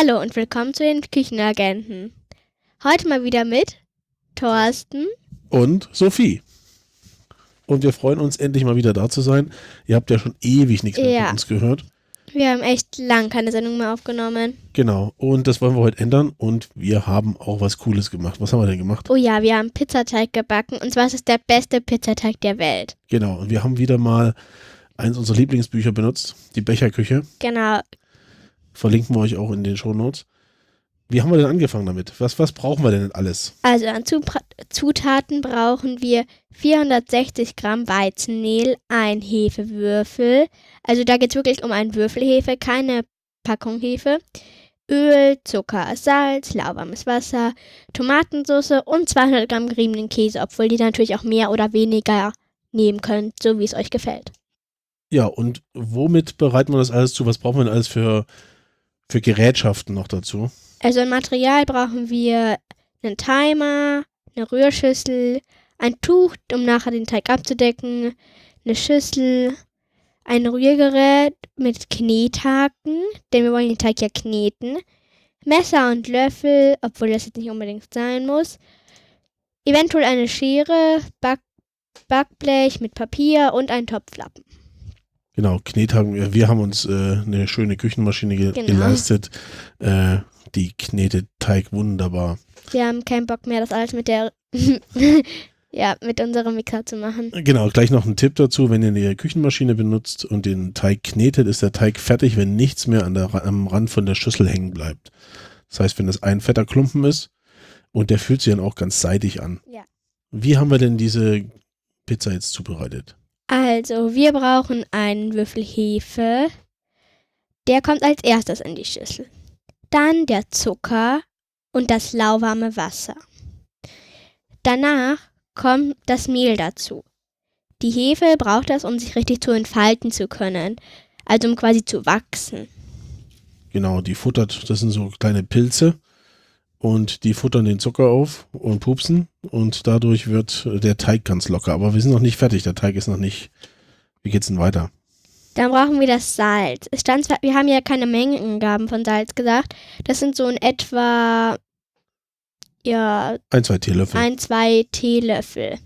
Hallo und willkommen zu den Küchenagenten. Heute mal wieder mit Thorsten und Sophie. Und wir freuen uns endlich mal wieder da zu sein. Ihr habt ja schon ewig nichts mehr Ja. von uns gehört. Wir haben echt lang keine Sendung mehr aufgenommen. Genau. Und das wollen wir heute ändern. Und wir haben auch was Cooles gemacht. Was haben wir denn gemacht? Oh ja, wir haben Pizzateig gebacken und zwar ist es der beste Pizzateig der Welt. Genau. Und wir haben wieder mal eins unserer Lieblingsbücher benutzt. Die Becherküche. Genau. Verlinken wir euch auch in den Shownotes. Wie haben wir denn angefangen damit? Was, was brauchen wir denn alles? Also an Zutaten brauchen wir 460 Gramm Weizenmehl, ein Hefewürfel. Also da geht es wirklich um ein Würfelhefe, keine Packung Hefe. Öl, Zucker, Salz, lauwarmes Wasser, Tomatensauce und 200 Gramm geriebenen Käse, obwohl die natürlich auch mehr oder weniger nehmen könnt, so wie es euch gefällt. Ja, und womit bereiten wir das alles zu? Was brauchen wir denn alles für, für Gerätschaften noch dazu? Also an Material brauchen wir einen Timer, eine Rührschüssel, ein Tuch, um nachher den Teig abzudecken, eine Schüssel, ein Rührgerät mit Knethaken, denn wir wollen den Teig ja kneten, Messer und Löffel, obwohl das jetzt nicht unbedingt sein muss, eventuell eine Schere, Back Backblech mit Papier und ein Topflappen. Genau, Knethaken. Wir wir haben uns äh, eine schöne Küchenmaschine ge Genau. geleistet. Äh, die knetet Teig wunderbar. Wir haben keinen Bock mehr, das alles mit der ja, mit unserem Mixer zu machen. Genau, gleich noch ein Tipp dazu. Wenn ihr eine Küchenmaschine benutzt und den Teig knetet, ist der Teig fertig, wenn nichts mehr an der, am Rand von der Schüssel hängen bleibt. Das heißt, wenn das ein fetter Klumpen ist und der fühlt sich dann auch ganz seidig an. Ja. Wie haben wir denn diese Pizza jetzt zubereitet? Also, wir brauchen einen Würfel Hefe. Der kommt als erstes in die Schüssel. Dann der Zucker und das lauwarme Wasser. Danach kommt das Mehl dazu. Die Hefe braucht das, um sich richtig zu entfalten zu können. Also um quasi zu wachsen. Genau, die futtert, das sind so kleine Pilze und die futtern den Zucker auf und pupsen und dadurch wird der Teig ganz locker. Aber wir sind noch nicht fertig, der Teig ist noch nicht. Wie geht's denn weiter? Dann brauchen wir das Salz. Es stand zwar, wir haben ja keine Mengenangaben von Salz gesagt. Das sind so in etwa ja Ein, zwei Teelöffel. ein, zwei Teelöffel.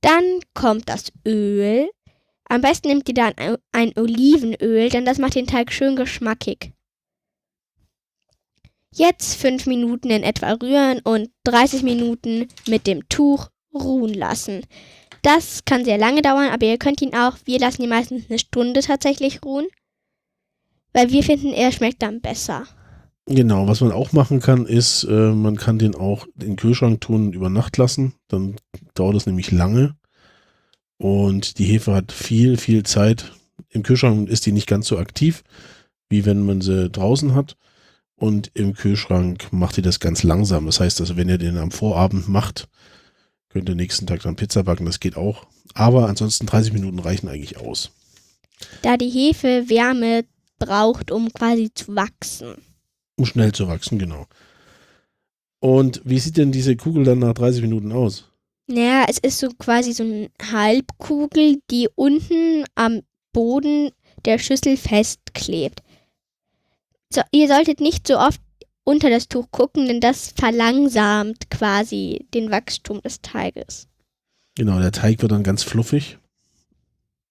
Dann kommt das Öl. Am besten nehmt ihr dann ein- ein Olivenöl, denn das macht den Teig schön geschmackig. Jetzt fünf Minuten in etwa rühren und 30 Minuten mit dem Tuch ruhen lassen. Das kann sehr lange dauern, aber ihr könnt ihn auch, wir lassen ihn meistens eine Stunde tatsächlich ruhen, weil wir finden, er schmeckt dann besser. Genau, was man auch machen kann, ist, äh, man kann den auch in den Kühlschrank tun und über Nacht lassen. Dann dauert es nämlich lange. Und die Hefe hat viel, viel Zeit. Im Kühlschrank ist die nicht ganz so aktiv, wie wenn man sie draußen hat. Und im Kühlschrank macht die das ganz langsam. Das heißt, also wenn ihr den am Vorabend macht, könnt ihr nächsten Tag dann Pizza backen. Das geht auch. Aber ansonsten 30 Minuten reichen eigentlich aus. Da die Hefe Wärme braucht, um quasi zu wachsen. Um schnell zu wachsen, genau. Und wie sieht denn diese Kugel dann nach 30 Minuten aus? Naja, es ist so quasi so eine Halbkugel, die unten am Boden der Schüssel festklebt. So, ihr solltet nicht so oft unter das Tuch gucken, denn das verlangsamt quasi den Wachstum des Teiges. Genau, der Teig wird dann ganz fluffig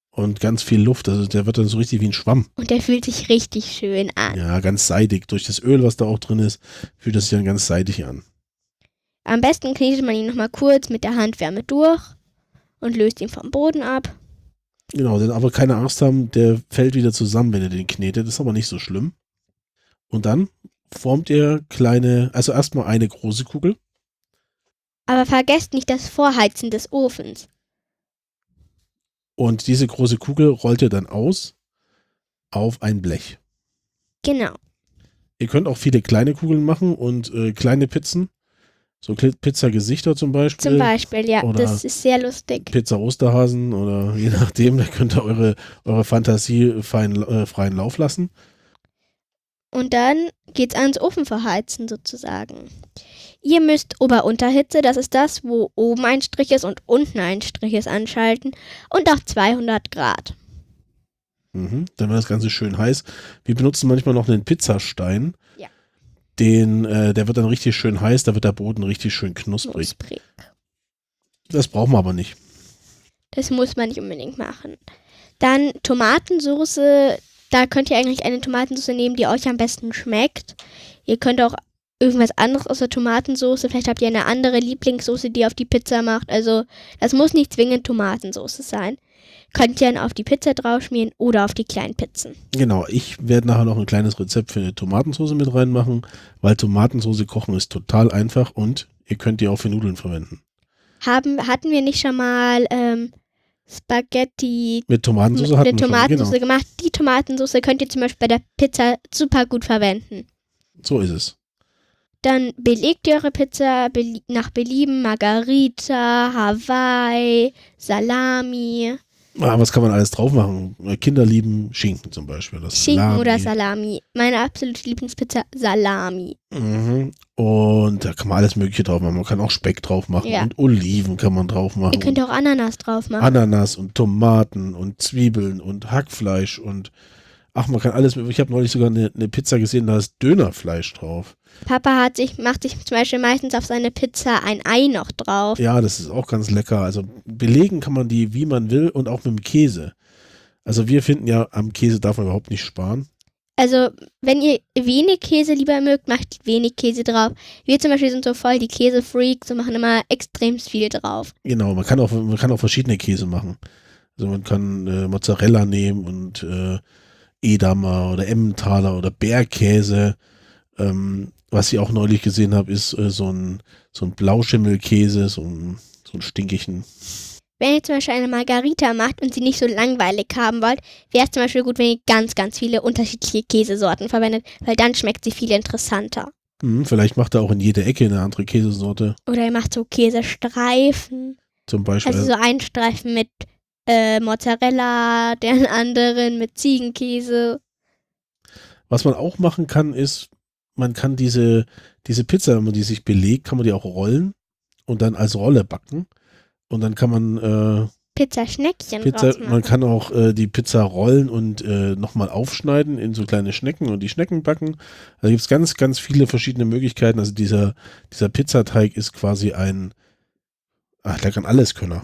und ganz viel Luft. Also der wird dann so richtig wie ein Schwamm. Und der fühlt sich richtig schön an. Ja, ganz seidig. Durch das Öl, was da auch drin ist, fühlt das sich dann ganz seidig an. Am besten knetet man ihn nochmal kurz mit der Handwärme durch und löst ihn vom Boden ab. Genau, denn aber keine Angst haben, der fällt wieder zusammen, wenn ihr den knetet. Das ist aber nicht so schlimm. Und dann formt ihr kleine, also erstmal eine große Kugel. Aber vergesst nicht das Vorheizen des Ofens. Und diese große Kugel rollt ihr dann aus auf ein Blech. Genau. Ihr könnt auch viele kleine Kugeln machen und äh, kleine Pizzen. So Pizzagesichter zum Beispiel. Zum Beispiel, ja, oder- das ist sehr lustig. Pizza Osterhasen oder je nachdem, da könnt ihr eure, eure Fantasie fein, äh, freien Lauf lassen. Und dann geht's ans Ofenverheizen sozusagen. Ihr müsst Ober-Unterhitze, das ist das, wo oben ein Strich ist und unten ein Strich ist, anschalten und auf 200 Grad. Mhm. Dann wird das Ganze schön heiß. Wir benutzen manchmal noch einen Pizzastein. Ja. Den, äh, der wird dann richtig schön heiß, da wird der Boden richtig schön knusprig. Knusprig. Das brauchen wir aber nicht. Das muss man nicht unbedingt machen. Dann Tomatensoße. Da könnt ihr eigentlich eine Tomatensoße nehmen, die euch am besten schmeckt. Ihr könnt auch irgendwas anderes außer Tomatensoße. Vielleicht habt ihr eine andere Lieblingssoße, die ihr auf die Pizza macht. Also das muss nicht zwingend Tomatensoße sein. Könnt ihr dann auf die Pizza draufschmieren oder auf die kleinen Pizzen. Genau, ich werde nachher noch ein kleines Rezept für eine Tomatensauce mit reinmachen, weil Tomatensauce kochen ist total einfach und ihr könnt die auch für Nudeln verwenden. Haben, hatten wir nicht schon mal ähm, Spaghetti Mit Tomatensauce mit wir schon, Tomatensauce genau. gemacht? Die Tomatensauce könnt ihr zum Beispiel bei der Pizza super gut verwenden. So ist es. Dann belegt ihr eure Pizza belie nach Belieben Margarita, Hawaii, Salami, Ah, was kann man alles drauf machen? Kinder lieben Schinken zum Beispiel. Das Schinken Salami. oder Salami. Meine absolute Lieblingspizza, Salami. Mhm. Und da kann man alles Mögliche drauf machen. Man kann auch Speck drauf machen Ja. und Oliven kann man drauf machen. Ihr könnt auch Ananas drauf machen. Ananas und Tomaten und Zwiebeln und Hackfleisch und ach, man kann alles. Ich habe neulich sogar eine, eine Pizza gesehen, da ist Dönerfleisch drauf. Papa hat sich, macht sich zum Beispiel meistens auf seine Pizza ein Ei noch drauf. Ja, das ist auch ganz lecker. Also belegen kann man die, wie man will und auch mit dem Käse. Also wir finden ja, am Käse darf man überhaupt nicht sparen. Also, wenn ihr wenig Käse lieber mögt, macht wenig Käse drauf. Wir zum Beispiel sind so voll die Käsefreaks und machen immer extrem viel drauf. Genau, man kann auch, man kann auch verschiedene Käse machen. Also man kann äh, Mozzarella nehmen und äh, Edamer oder Emmentaler oder Bergkäse. Ähm, was ich auch neulich gesehen habe, ist äh, so ein, so ein Blauschimmelkäse, so ein, so ein stinkigen. Wenn ihr zum Beispiel eine Margarita macht und sie nicht so langweilig haben wollt, wäre es zum Beispiel gut, wenn ihr ganz, ganz viele unterschiedliche Käsesorten verwendet, weil dann schmeckt sie viel interessanter. Hm, vielleicht macht er auch in jeder Ecke eine andere Käsesorte. Oder ihr macht so Käsestreifen. Zum Beispiel. Also so einen Streifen mit äh, Mozzarella, den anderen mit Ziegenkäse. Was man auch machen kann, ist, man kann diese, diese Pizza, wenn man die sich belegt, kann man die auch rollen und dann als Rolle backen. Und dann kann man äh, Pizzaschneckchen Pizza, man kann auch äh, die Pizza rollen und äh, nochmal aufschneiden in so kleine Schnecken und die Schnecken backen. Da gibt es ganz, ganz viele verschiedene Möglichkeiten. Also dieser, dieser Pizzateig ist quasi ein, ach, der kann alles können.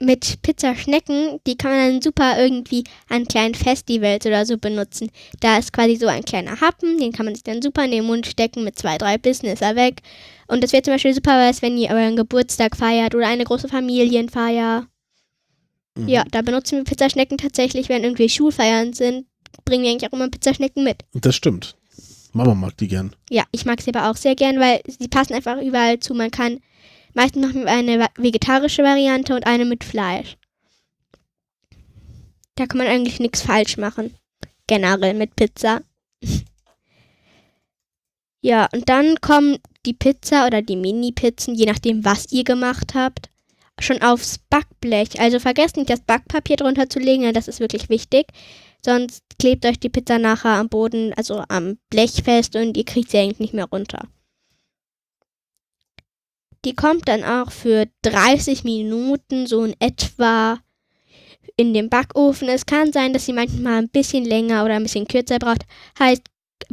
Mit Pizzaschnecken, die kann man dann super irgendwie an kleinen Festivals oder so benutzen. Da ist quasi so ein kleiner Happen, den kann man sich dann super in den Mund stecken, mit zwei, drei Bissen ist er weg. Und das wäre zum Beispiel super was, wenn ihr euren Geburtstag feiert oder eine große Familienfeier. Mhm. Ja, da benutzen wir Pizzaschnecken tatsächlich, wenn irgendwie Schulfeiern sind, bringen wir eigentlich auch immer Pizzaschnecken mit. Das stimmt. Mama mag die gern. Ja, ich mag sie aber auch sehr gern, weil sie passen einfach überall zu. Man kann, meistens wir eine vegetarische Variante und eine mit Fleisch. Da kann man eigentlich nichts falsch machen. Generell mit Pizza. ja, und dann kommen die Pizza oder die Mini-Pizzen, je nachdem, was ihr gemacht habt, schon aufs Backblech. Also vergesst nicht, das Backpapier drunter zu legen, denn das ist wirklich wichtig. Sonst klebt euch die Pizza nachher am Boden, also am Blech fest und ihr kriegt sie eigentlich nicht mehr runter. Die kommt dann auch für 30 Minuten so in etwa in den Backofen. Es kann sein, dass sie manchmal ein bisschen länger oder ein bisschen kürzer braucht. Heißt,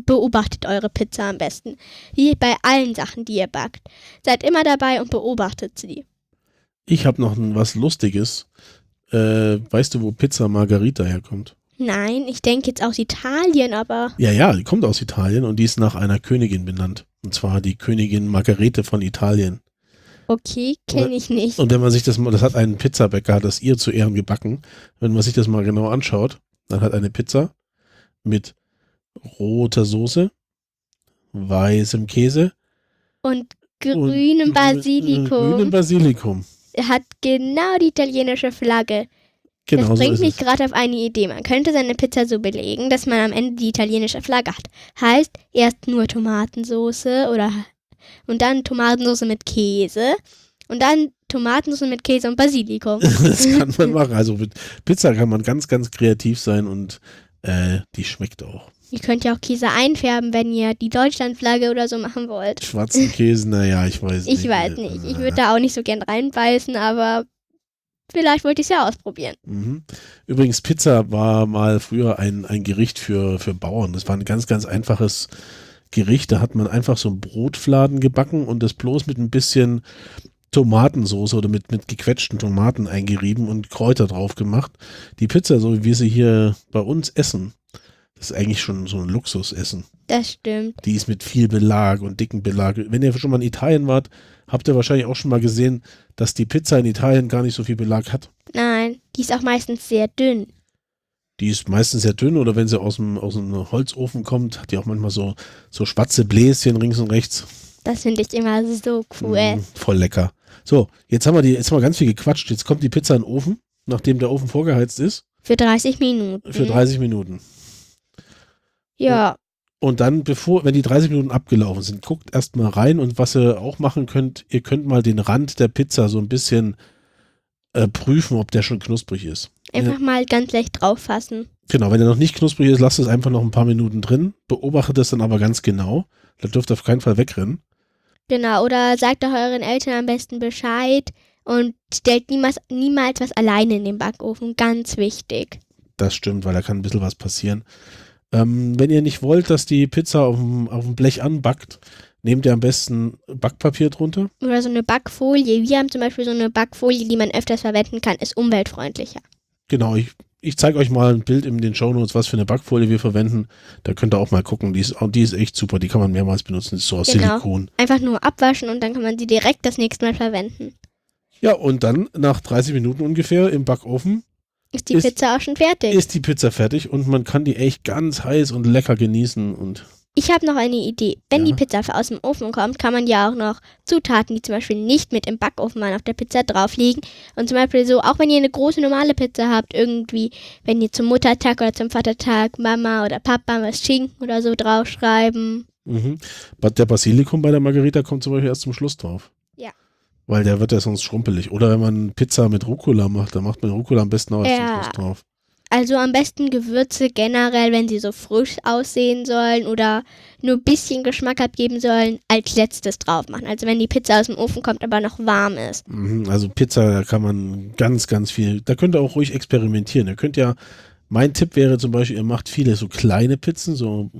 beobachtet eure Pizza am besten. Wie bei allen Sachen, die ihr backt. Seid immer dabei und beobachtet sie. Ich habe noch was Lustiges. Äh, weißt du, wo Pizza Margarita herkommt? Nein, ich denke jetzt aus Italien, aber Ja, ja, die kommt aus Italien und die ist nach einer Königin benannt. Und zwar die Königin Margarete von Italien. Okay, kenne ich nicht. Und wenn man sich das mal, das hat ein Pizzabäcker, hat das ihr zu Ehren gebacken. Wenn man sich das mal genau anschaut, dann hat eine Pizza mit roter Soße, weißem Käse Und und grünem äh, Basilikum grünem Basilikum. hat genau die italienische Flagge. Genau das so bringt ist mich gerade auf eine Idee. Man könnte seine Pizza so belegen, dass man am Ende die italienische Flagge hat. Heißt, erst nur Tomatensoße oder und dann Tomatensoße mit Käse und dann Tomatensoße mit Käse und Basilikum. Das kann man machen. Also mit Pizza kann man ganz, ganz kreativ sein und äh, die schmeckt auch. Ihr könnt ja auch Käse einfärben, wenn ihr die Deutschlandflagge oder so machen wollt. Schwarzen Käse, naja, ich weiß nicht. Ich weiß nicht. Ich würde da auch nicht so gern reinbeißen, aber vielleicht wollte ich es ja ausprobieren. Mhm. Übrigens, Pizza war mal früher ein, ein Gericht für, für Bauern. Das war ein ganz, ganz einfaches Gericht. Da hat man einfach so einen Brotfladen gebacken und das bloß mit ein bisschen Tomatensauce oder mit, mit gequetschten Tomaten eingerieben und Kräuter drauf gemacht. Die Pizza, so wie wir sie hier bei uns essen, das ist eigentlich schon so ein Luxusessen. Das stimmt. Die ist mit viel Belag und dicken Belag. Wenn ihr schon mal in Italien wart, habt ihr wahrscheinlich auch schon mal gesehen, dass die Pizza in Italien gar nicht so viel Belag hat. Nein, die ist auch meistens sehr dünn. Die ist meistens sehr dünn oder wenn sie aus dem, aus dem Holzofen kommt, hat die auch manchmal so, so schwarze Bläschen links und rechts. Das finde ich immer so cool. Mm, voll lecker. So, jetzt haben wir die, jetzt haben wir ganz viel gequatscht. Jetzt kommt die Pizza in den Ofen, nachdem der Ofen vorgeheizt ist. Für 30 Minuten. Für 30 Minuten. Ja, Und dann, bevor, wenn die 30 Minuten abgelaufen sind, guckt erstmal rein und was ihr auch machen könnt, ihr könnt mal den Rand der Pizza so ein bisschen äh, prüfen, ob der schon knusprig ist. einfach mal ganz leicht drauf fassen. Genau, wenn er noch nicht knusprig ist, lasst es einfach noch ein paar Minuten drin, beobachtet es dann aber ganz genau. Da dürft ihr auf keinen Fall wegrennen. Genau, oder sagt doch euren Eltern am besten Bescheid und stellt niemals, niemals was alleine in den Backofen. Ganz wichtig. Das stimmt, weil da kann ein bisschen was passieren. Ähm, wenn ihr nicht wollt, dass die Pizza auf dem, auf dem Blech anbackt, nehmt ihr am besten Backpapier drunter. Oder so eine Backfolie. Wir haben zum Beispiel so eine Backfolie, die man öfters verwenden kann, ist umweltfreundlicher. Genau, ich, ich zeige euch mal ein Bild in den Shownotes, was für eine Backfolie wir verwenden. Da könnt ihr auch mal gucken. Die ist, die ist echt super, die kann man mehrmals benutzen. Die ist so aus Genau. Silikon. Einfach nur abwaschen und dann kann man sie direkt das nächste Mal verwenden. Ja, und dann nach 30 Minuten ungefähr im Backofen Ist die Ist- Pizza auch schon fertig? ist die Pizza fertig und man kann die echt ganz heiß und lecker genießen und Ich habe noch eine Idee. Wenn Ja. die Pizza aus dem Ofen kommt, kann man ja auch noch Zutaten, die zum Beispiel nicht mit im Backofen waren, auf der Pizza drauflegen. Und zum Beispiel so, auch wenn ihr eine große normale Pizza habt, irgendwie, wenn ihr zum Muttertag oder zum Vatertag Mama oder Papa was Schinken oder so draufschreiben. Mhm. Der Basilikum bei der Margarita kommt zum Beispiel erst zum Schluss drauf. Ja. Weil der wird ja sonst schrumpelig. Oder wenn man Pizza mit Rucola macht, dann macht man Rucola am besten auch erst Ja. zum Schluss drauf. Also am besten Gewürze generell, wenn sie so frisch aussehen sollen oder nur ein bisschen Geschmack abgeben sollen, als letztes drauf machen. Also wenn die Pizza aus dem Ofen kommt, aber noch warm ist. Mhm. Also Pizza, da kann man ganz, ganz viel, da könnt ihr auch ruhig experimentieren. Ihr könnt ja, mein Tipp wäre zum Beispiel, ihr macht viele so kleine Pizzen, so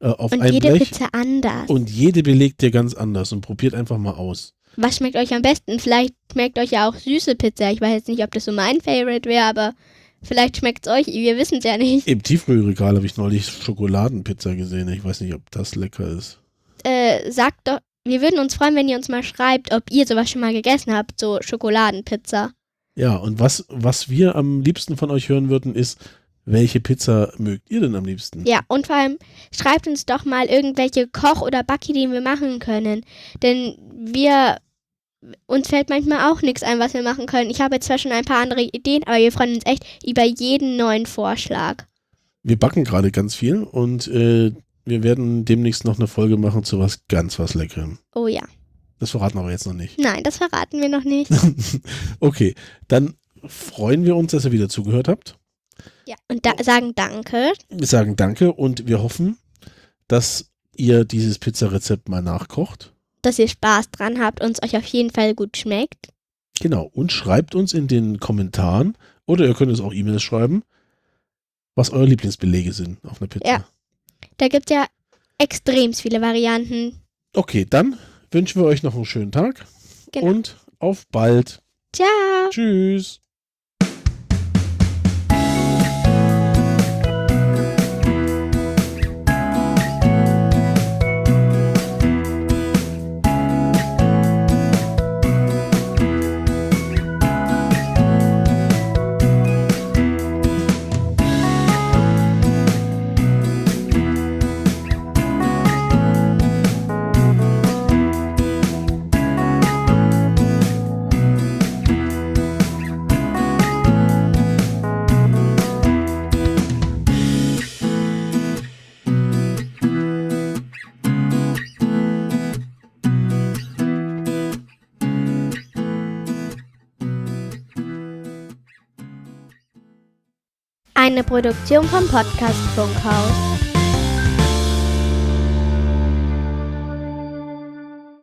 äh, auf Und einem jede Blech. Pizza anders. Und jede belegt ihr ganz anders und probiert einfach mal aus. Was schmeckt euch am besten? Vielleicht schmeckt euch ja auch süße Pizza. Ich weiß jetzt nicht, ob das so mein Favorite wäre, aber vielleicht schmeckt es euch. Wir wissen es ja nicht. Im Tiefkühlregal habe ich neulich Schokoladenpizza gesehen. Ich weiß nicht, ob das lecker ist. Äh, sagt doch, wir würden uns freuen, wenn ihr uns mal schreibt, ob ihr sowas schon mal gegessen habt, so Schokoladenpizza. Ja, und was, was wir am liebsten von euch hören würden, ist, welche Pizza mögt ihr denn am liebsten? Ja, und vor allem schreibt uns doch mal irgendwelche Koch- oder Backideen wir machen können. Denn wir, uns fällt manchmal auch nichts ein, was wir machen können. Ich habe jetzt zwar schon ein paar andere Ideen, aber wir freuen uns echt über jeden neuen Vorschlag. Wir backen gerade ganz viel und äh, wir werden demnächst noch eine Folge machen zu was ganz was Leckerem. Oh ja. Das verraten wir aber jetzt noch nicht. Nein, das verraten wir noch nicht. okay, dann freuen wir uns, dass ihr wieder zugehört habt. Ja, und da sagen Danke. Wir sagen Danke und wir hoffen, dass ihr dieses Pizzarezept mal nachkocht. Dass ihr Spaß dran habt und es euch auf jeden Fall gut schmeckt. Genau. Und schreibt uns in den Kommentaren oder ihr könnt uns auch E-Mails schreiben, was eure Lieblingsbelege sind auf einer Pizza. Ja. Da gibt es ja extrem viele Varianten. Okay, dann wünschen wir euch noch einen schönen Tag Genau. und auf bald. Ciao! Tschüss. Eine Produktion vom Podcast Funkhaus.